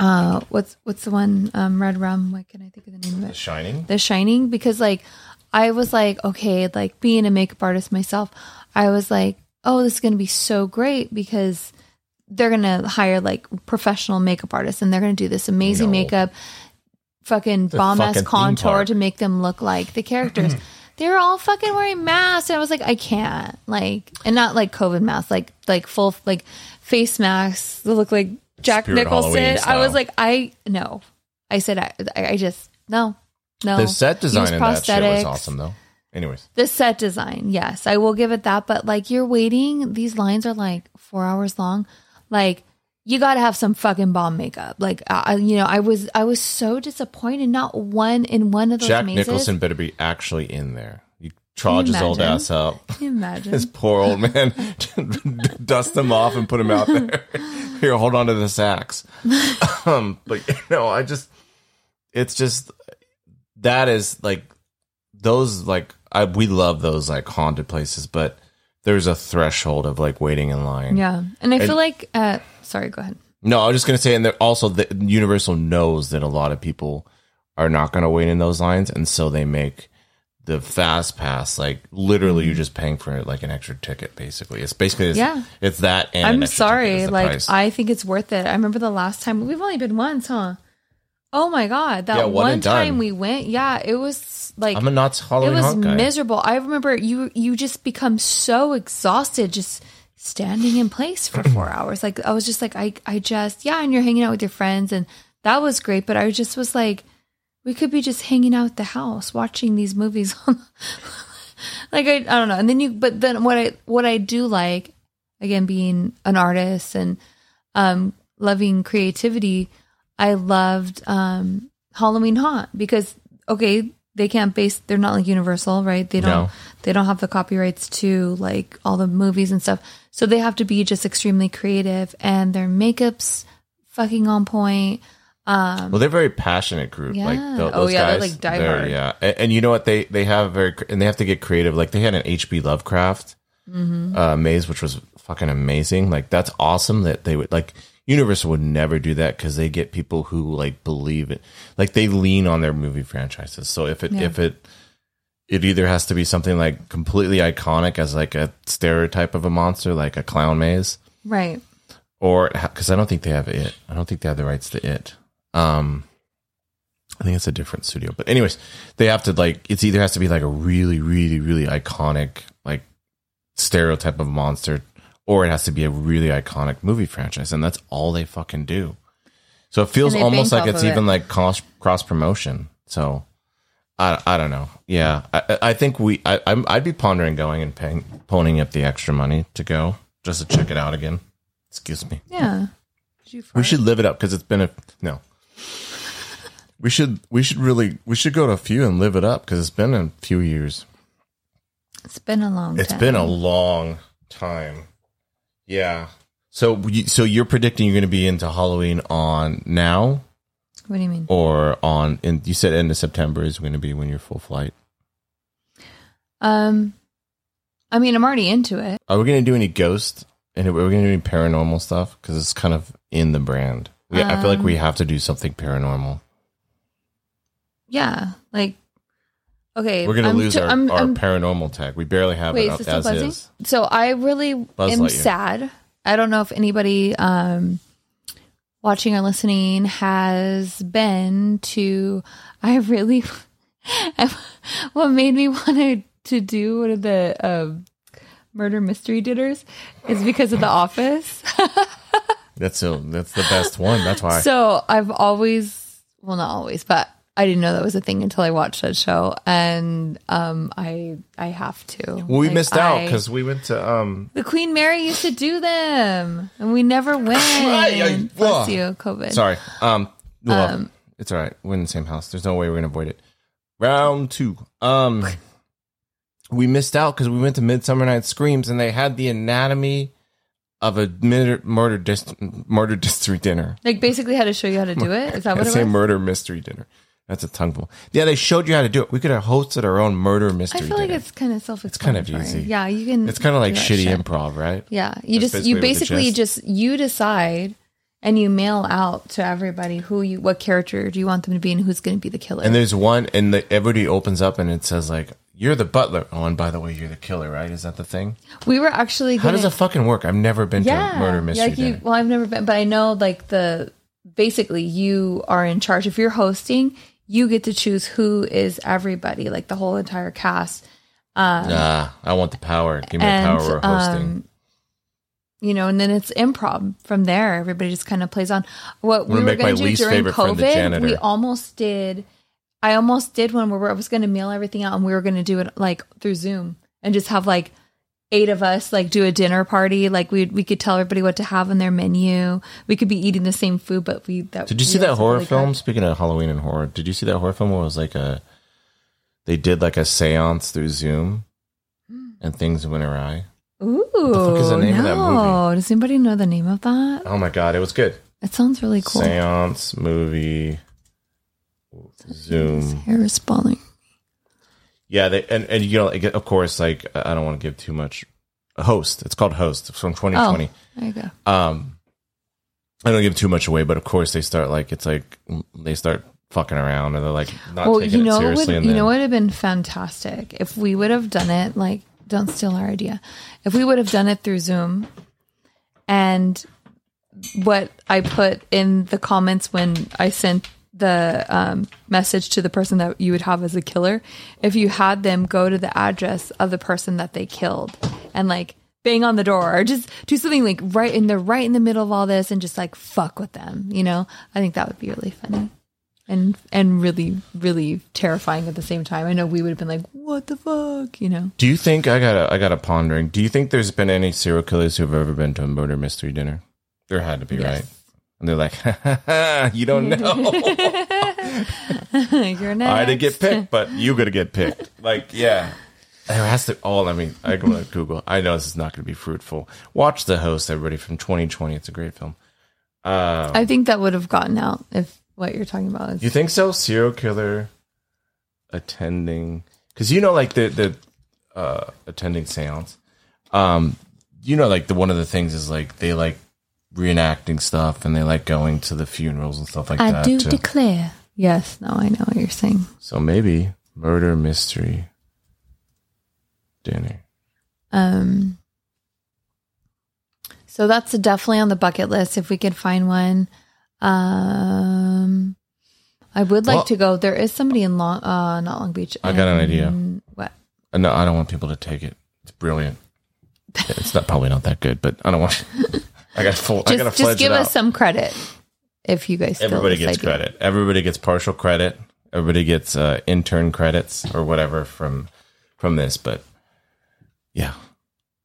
uh what's what's the one um red rum what can i think of the name of it The Shining. the Shining because like I was like, okay, like being a makeup artist myself, I was like, oh, this is gonna be so great because they're gonna hire like professional makeup artists and they're gonna do this amazing No. makeup, fucking bomb ass contour to make them look like the characters. they were all fucking wearing masks, and I was like, I can't like, and not like COVID masks, like like full like face masks that look like Jack Spirit Nicholson. I was like, I no, I said I I I just no. No, The set design in that shit was awesome, though. Anyways, The set design, yes, I will give it that. But like you're waiting, these lines are like four hours long. Like you got to have some fucking bomb makeup. Like I, you know, I was I was so disappointed. Not one in one of those Jack mazes. Nicholson better be actually in there. You charge Can his old ass up. Can you imagine? This poor old man, dust him off and put him out there. Here, hold on to the sacks. Um, but you know, I just, it's just that is like those like I we love those like haunted places, but there's a threshold of like waiting in line. yeah, and I feel like. uh Sorry, go ahead. No, I was just gonna say, and there also the Universal knows that a lot of people are not gonna wait in those lines, and so they make the fast pass like literally you're just paying for it like an extra ticket. Basically, it's basically it's, Yeah. it's that. And I'm sorry. Like price. I think it's worth it. I remember the last time we've only been once, huh? Oh my god, that Yeah, one one and done. time we went, yeah, it was like I'm a nuts it Halloween was haunt guy. miserable. I remember you you just become so exhausted just standing in place for four hours. Like I was just like I I just yeah, and you're hanging out with your friends and that was great. But I just was like, we could be just hanging out at the house watching these movies. like I I don't know. And then you but then what I what I do like again being an artist and um loving creativity, I loved um Halloween Haunt because okay, they can't base. They're not like Universal, right? They don't. No. They don't have the copyrights to like all the movies and stuff. So they have to be just extremely creative, and their makeup's fucking on point. Well, they're a very passionate group. Like Yeah. Oh, those yeah, they're, like, die hard. Yeah, and, and you know what they they have very and they have to get creative. Like they had an H.P. Lovecraft Mm-hmm. uh, maze, which was fucking amazing. Like that's awesome that they would like Universal would never do that because they get people who like believe it. Like they lean on their movie franchises. So if it Yeah. if it it either has to be something like completely iconic as like a stereotype of a monster, like a clown maze, Right. or because I don't think they have it. I don't think they have the rights to it. Um, I think it's a different studio. But anyways, they have to like it's either has to be like a really, really, really iconic like stereotype of a monster, or it has to be a really iconic movie franchise, and that's all they fucking do. So it feels almost like it's even it. like cross cross promotion. So I, I don't know. Yeah, I, I- think we I I'm, I'd be pondering going and paying ponying up the extra money to go just to check it out again. Excuse me. Yeah. We should live it up because it's been a no. We should we should really we should go to a few and live it up because it's been a few years. It's been a long. It's time. been a long time. Yeah. So so you're predicting you're going to be into Halloween on now What do you mean? or on in you said end of September is going to be when you're full flight. Um, I mean, I'm already into it. Are we going to do any ghost and are we going to do any paranormal stuff because it's kind of in the brand. We, I feel like Um, we have to do something paranormal. Yeah, like okay. We're to I'm lose t- our, I'm- our I'm- paranormal tag. We barely have Wait, it up is it still as buzzing? is. So I really Buzz am sad. I don't know if anybody um, watching or listening has been to. I really. what made me want to do one of the um, murder mystery dinners is because of The Office. That's a, that's the best one. That's why. So I've always, well, not always, but I didn't know that was a thing until I watched that show, and um, I I have to. well, we Like, missed out because we went to um. the Queen Mary used to do them, and we never went. Right, I- Bless you, COVID. Sorry. Um. Well, Um, it's all right. We're in the same house. There's no way we're gonna avoid it. Round two. Um. We missed out because we went to Midsummer Night Screams and they had the anatomy of a murder murder, dis- murder mystery dinner. Like basically, had to show you how to do it. Is that I what it say was? murder mystery dinner. That's a tongueful. Yeah, they showed you how to do it. We could have hosted our own murder mystery. I feel like dinner. it's kind of self. Explanatory. It's kind of easy. Yeah, you can. It's kind of like shitty shit. improv, right? Yeah, you That's just you basically just you decide. And you mail out to everybody who you, what character do you want them to be, and who's going to be the killer. And there's one, and the, everybody opens up, and it says like, "You're the butler." Oh, and by the way, you're the killer, right? Is that the thing? we were actually How gonna, does it fucking work? I've never been to a murder mystery like you, well, I've never been, but I know like the basically you are in charge. If you're hosting, you get to choose who is everybody, like the whole entire cast. Nah, I want the power. Give me the And power over hosting. um, you know, and then it's improv from there. Everybody just kind of plays on what we were going to do during the COVID. We almost did. I almost did one where I was going to mail everything out, and we were going to do it like through Zoom and just have like eight of us like do a dinner party. Like we we could tell everybody what to have on their menu. We could be eating the same food, but we that Did you see that horror really film? got- Speaking of Halloween and horror, did you see that horror film where it was like a they did like a séance through Zoom and things went awry? Ooh, fuck is the name no. of that movie? Does anybody know the name of that? Oh my god, it was good. It sounds really cool. Seance movie Zoom. Hair is falling. Yeah, they, and and you know, like, of course, like I don't want to give too much. Host, it's called Host. It's from 2020. Oh, there you go. Um, I don't give too much away, but of course they start like it's like they start fucking around and they're like not well, taking you know, it seriously. would, you then, know what would have been fantastic if we would have done it. Like, don't steal our idea. If we would have done it through Zoom, and what I put in the comments when I sent the um, message to the person that you would have as a killer, if you had them go to the address of the person that they killed and like bang on the door or just do something like right in the right in the middle of all this and just like fuck with them, you know, I think that would be really funny and and really really terrifying at the same time. I know we would have been like, "What the fuck," you know. Do you think I got a I got a pondering? Do you think there's been any serial killers who've ever been to a murder mystery dinner? There had to be, Yes. right? And they're like, you don't know. You're next. I didn't get picked, but you gonna get picked. Like, yeah. There has to all I mean, I go to Google. I know this is not gonna be fruitful. Watch the host, everybody from twenty twenty. It's a great film. Uh I think that would have gotten out if what you're talking about is you think so? Serial killer attending because you know like the the uh attending seance. Um you know like the one of the things is like they like reenacting stuff and they like going to the funerals and stuff like I that. do too. declare. Yes, no, I know what you're saying. so maybe murder mystery dinner. Um, so that's definitely on the bucket list if we could find one. Um, I would like Well- to go. There is somebody in Long, uh, not Long Beach. I got an idea. What? Uh, No, I don't want people to take it. It's brilliant. It's not probably not that good, but I don't want. I got full. I got to Just, give us some credit if you guys. Still Everybody gets idea. credit. Everybody gets partial credit. Everybody gets uh, intern credits or whatever from from this. But yeah,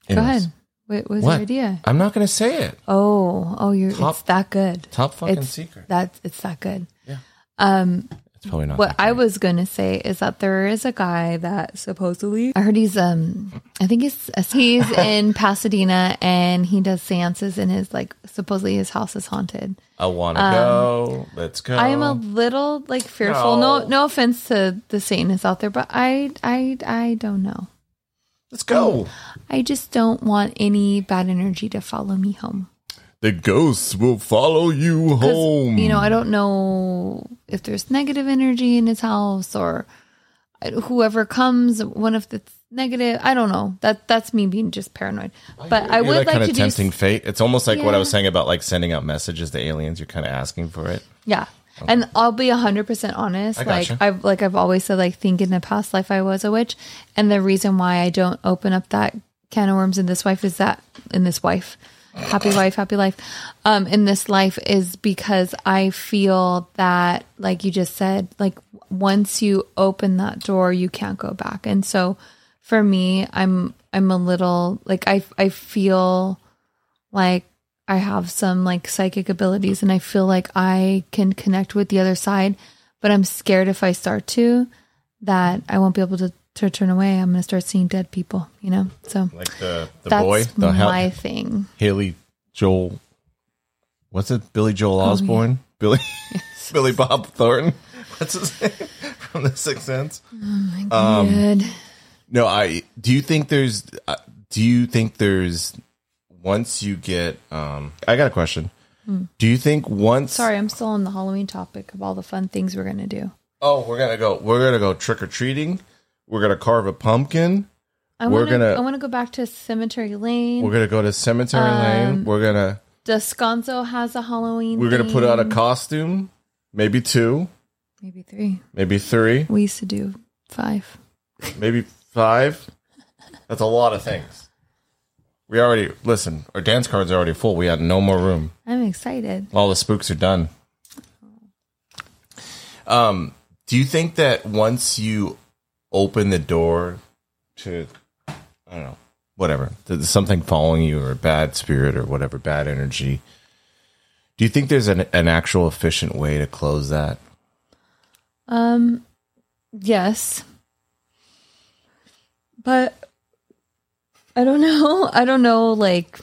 Go ahead. What was What? your idea? I'm not going to say it. Oh, oh, you're. Top- it's that good. Top fucking It's secret. That's it's that good. Yeah. Um, It's probably not. what I was going to say is that there is a guy that supposedly I heard he's um I think he's he's in Pasadena and he does seances in his like supposedly his house is haunted. I want to go. Let's go. um, I am a little like fearful. No. No. no, offense to the Satanists out there, but I I I don't know. Let's go. I just don't want any bad energy to follow me home. The ghosts will follow you home. You know, I don't know if there's negative energy in his house or whoever comes, one of it's negative. I don't know. That that's me being just paranoid. But I You're would like kind to of do. tempting fate. It's almost like what I was saying about like sending out messages to aliens. You're kind of asking for it. Yeah. And I'll be hundred percent honest. I like gotcha. I've like I've always said, like think in the past life I was a witch, and the reason why I don't open up that can of worms in this wife is that in this wife, happy wife, happy life, um, in this life is because I feel that, like you just said, like once you open that door, you can't go back, and so for me, I'm I'm a little like I I feel like I have some like psychic abilities and I feel like I can connect with the other side, but I'm scared if I start to that I won't be able to, to turn away. I'm going to start seeing dead people, you know? So Like the the that's boy, the Hal- my thing. Haley Joel. What's it? Billy Joel Oh, Osborne. Billy Billy Bob Thornton. What's his name from The Sixth Sense? Oh, my um, Good. No, I. Do you think there's? Uh, do you think there's? Once you get, um, I got a question. Do you think once? Hmm. Sorry, I'm still on the Halloween topic of all the fun things we're going to do. Oh, we're gonna go. We're gonna go trick or treating. We're gonna carve a pumpkin. I We're want to gonna- I want to go back to Cemetery Lane. We're gonna go to Cemetery Um, Lane. We're gonna Descanso has a Halloween. we're gonna put out a costume. Maybe two. maybe 3. Maybe three. We used to do 5. Maybe five. That's a lot of things. We already listen. Our dance cards are already full. We had no more room. I'm excited. All the spooks are done. Um, do you think that once you open the door to, I don't know, whatever, something following you or a bad spirit or whatever, bad energy, do you think there's an, an actual efficient way to close that? Um, yes, but I don't know. I don't know. Like,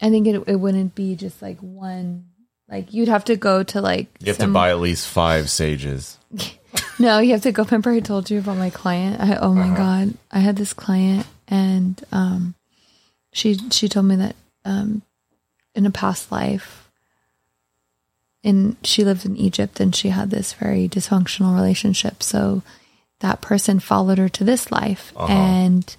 I think it it wouldn't be just like one. Like, you'd have to go to like. You have some- to buy at least five sages. No, you have to go. Remember, I told you about my client. I, oh my god, I had this client, and um, she she told me that um, in a past life, in she lived in Egypt, and she had this very dysfunctional relationship. So that person followed her to this life, and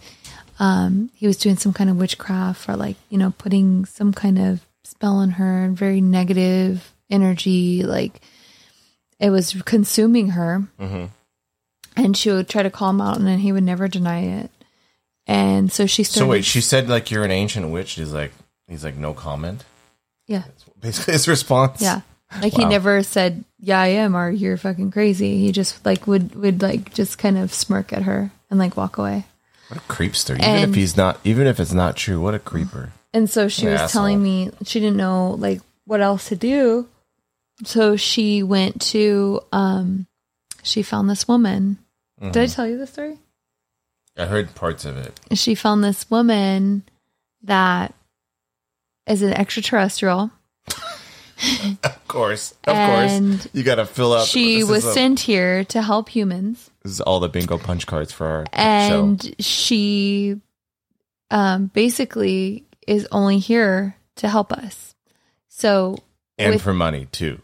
um, he was doing some kind of witchcraft or like you know putting some kind of spell on her, very negative energy, like it was consuming her mm-hmm. and she would try to call him out and then he would never deny it and so she started So wait, she said like you're an ancient witch. He's like, he's like, no comment. yeah Basically, his response. yeah like he never said yeah i am or you're fucking crazy he just like would would like just kind of smirk at her and like walk away What a creepster. Even And- if he's not, even if it's not true, what a creeper. and so she An was asshole. telling me she didn't know like what else to do. So she went to um she found this woman. Did I tell you the story? I heard parts of it. She found this woman that is an extraterrestrial. Of course, of And course, you got to fill up. She this was a- sent here to help humans. This is all the bingo punch cards for our show. and she um basically is only here to help us. So and with- for money too.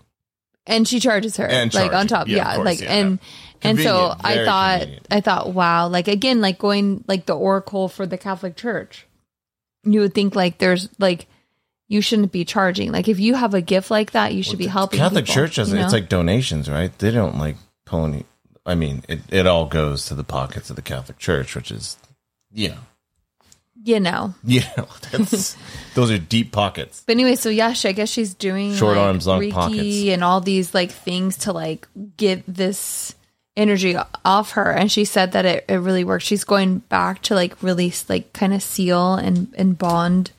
and she charges her And like on top Yeah, yeah, course, like yeah. and and so i thought convenient. i thought wow like again like going like the oracle for the catholic church you would think like there's like you shouldn't be charging like if you have a gift like that you should be helping Catholic people, Church doesn't. you It's like donations, right? They don't like pull any. I mean, it, it all goes to the pockets of the Catholic Church, which is, know, you know Yeah, that's those are deep pockets. But anyway, so yeah, she, I guess she's doing Short like, arms, long Reiki pockets. and all these like things to like get this energy off her. And she said that it, it really works. She's going back to like release, like kind of seal and and bond,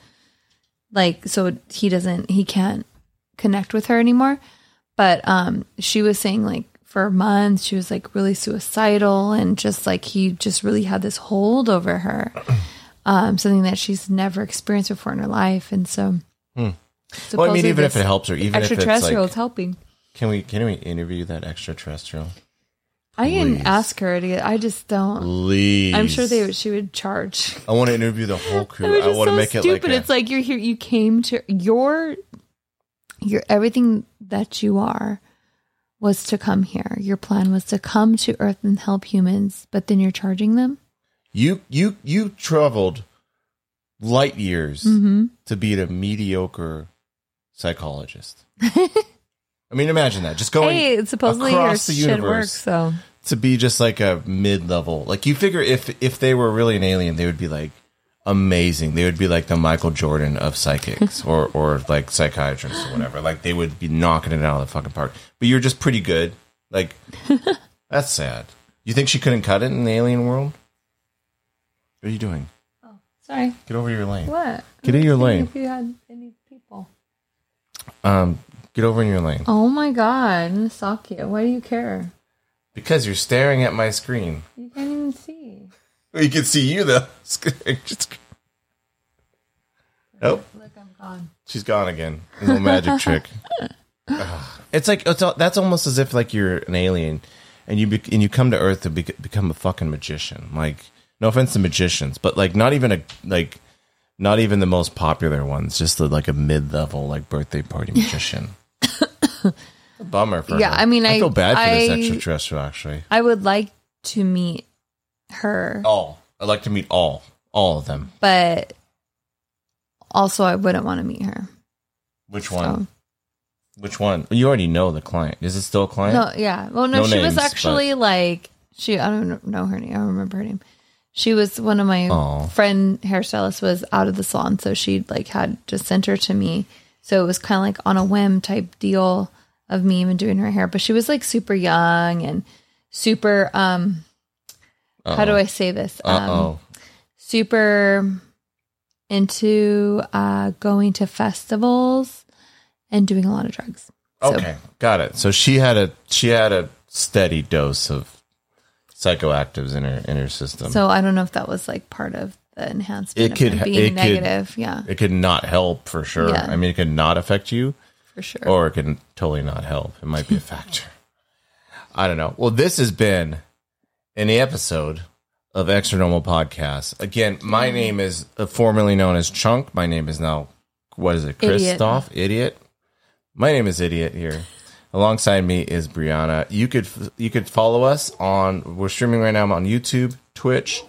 like so he doesn't he can't connect with her anymore. But um, she was saying like for months she was like really suicidal and just like he just really had this hold over her um, something that she's never experienced before in her life, and so. Hmm. Well, I mean, even if it helps her, even if it's extraterrestrial like, is helping. can we can we interview that extraterrestrial? I Please. can ask her to. Get, I just don't. Please, I'm sure they. She would charge. I want to interview the whole crew. I want to so make stupid. it like a, it's like you're here. You came to your your everything that you are was to come here. Your plan was to come to Earth and help humans, but then you're charging them. You you you traveled light years Mm-hmm. to be a mediocre psychologist. I mean, imagine that. Just going Hey, supposedly across the universe works. So to be just like a mid-level. Like you figure if if they were really an alien, they would be like amazing. They would be like the Michael Jordan of psychics or or like psychiatrists or whatever. Like they would be knocking it out of the fucking park. But you're just pretty good. Like that's sad. You think she couldn't cut it in the alien world? What are you doing? Oh, sorry. Get over your lane. What? Get in your lane. If you had any people. Um, get over in your lane. Oh my god, I'm gonna stalk you. Why do you care? Because you're staring at my screen. You can't even see. Well, you can see you though. Just- Nope. Look, I'm gone. She's gone again. Little magic trick. It's like it's al- that's almost as if like you're an alien, and you bec and you come to Earth to bec become a fucking magician. Like, no offense to magicians, but like not even a like not even the most popular ones. Just the, like a mid level like birthday party magician. a bummer for Yeah, her. I mean, I- feel bad for this I- extraterrestrial. Actually, I would like to meet her, all I'd like to meet all all of them. but also I wouldn't want to meet her. Which So- one? Which one? You already know the client. Is it still a client? No, yeah. Well, no, No she names, was actually like she. I don't know her name. I don't remember her name. She was one of my Aw. friend hairstylists was out of the salon, so she like had just sent her to me. So it was kind of like on a whim type deal of me even doing her hair. But she was like super young and super. um How do I say this? Uh Um, oh. super into uh, going to festivals and doing a lot of drugs. So, Okay, got it. So she had a she had a steady dose of psychoactives in her in her system. So I don't know if that was like part of the enhancement It could being it could- negative. yeah, it could not help for sure. Yeah. I mean, it could not affect you, for sure. or it could totally not help. It might be a factor. I don't know. Well, this has been any episode of Extra Normal Podcast. Again, my name is uh, formerly known as Chunk. My name is now what is it, Idiot. Christoph? Idiot. My name is Idiot here. Alongside me is Brianna. You could you could follow us on. We're streaming right now on YouTube, Twitch,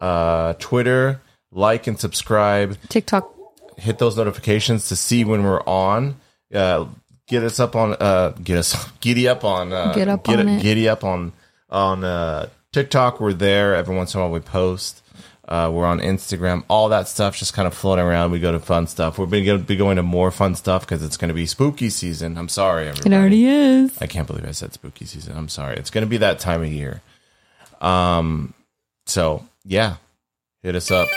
uh, Twitter. Like and subscribe TikTok. hit those notifications to see when we're on. Uh, get us up on uh, get us giddy up on uh, Get up on it. giddy up on on uh, TikTok. We're there every once in a while. We post. Uh, we're on Instagram. All that stuff just kind of floating around. We go to fun stuff. We're going to be going to more fun stuff because it's going to be spooky season. I'm sorry, everybody. It already is. I can't believe I said spooky season. I'm sorry. It's going to be that time of year. Um, so yeah, hit us up.